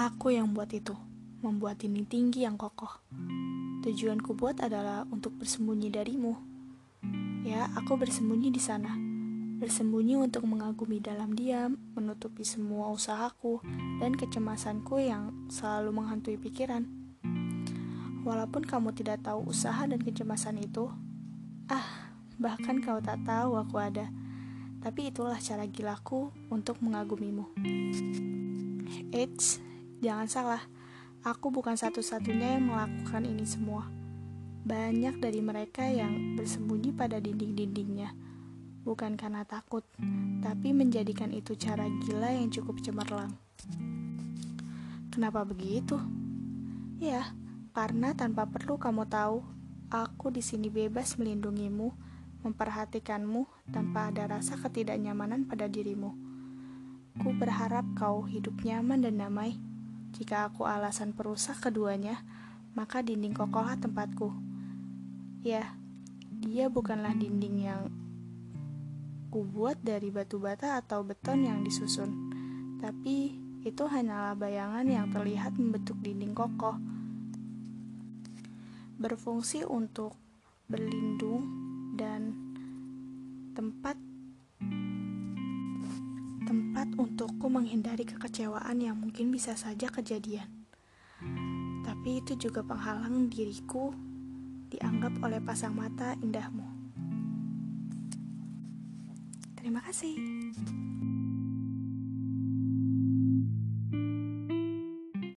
Aku yang buat itu, membuat dinding tinggi yang kokoh. Tujuanku buat adalah untuk bersembunyi darimu. Ya, aku bersembunyi di sana. Bersembunyi untuk mengagumi dalam diam, menutupi semua usahaku dan kecemasanku yang selalu menghantui pikiran. Walaupun kamu tidak tahu usaha dan kecemasan itu, ah, bahkan kau tak tahu aku ada. Tapi itulah cara gilaku untuk mengagumimu. Eits, jangan salah. Aku bukan satu-satunya yang melakukan ini semua. Banyak dari mereka yang bersembunyi pada dinding-dindingnya, bukan karena takut, tapi menjadikan itu cara gila yang cukup cemerlang. Kenapa begitu? Ya, karena tanpa perlu kamu tahu, aku di sini bebas melindungimu, memperhatikanmu tanpa ada rasa ketidaknyamanan pada dirimu. Ku berharap kau hidup nyaman dan damai jika aku alasan perusak keduanya, maka dinding kokohlah tempatku. Ya, dia bukanlah dinding yang kubuat dari batu bata atau beton yang disusun, tapi itu hanyalah bayangan yang terlihat membentuk dinding kokoh. Berfungsi untuk berlindung dan tempat tempat untukku menghindari kekecewaan yang mungkin bisa saja kejadian. Tapi itu juga penghalang diriku dianggap oleh pasang mata indahmu. Terima kasih.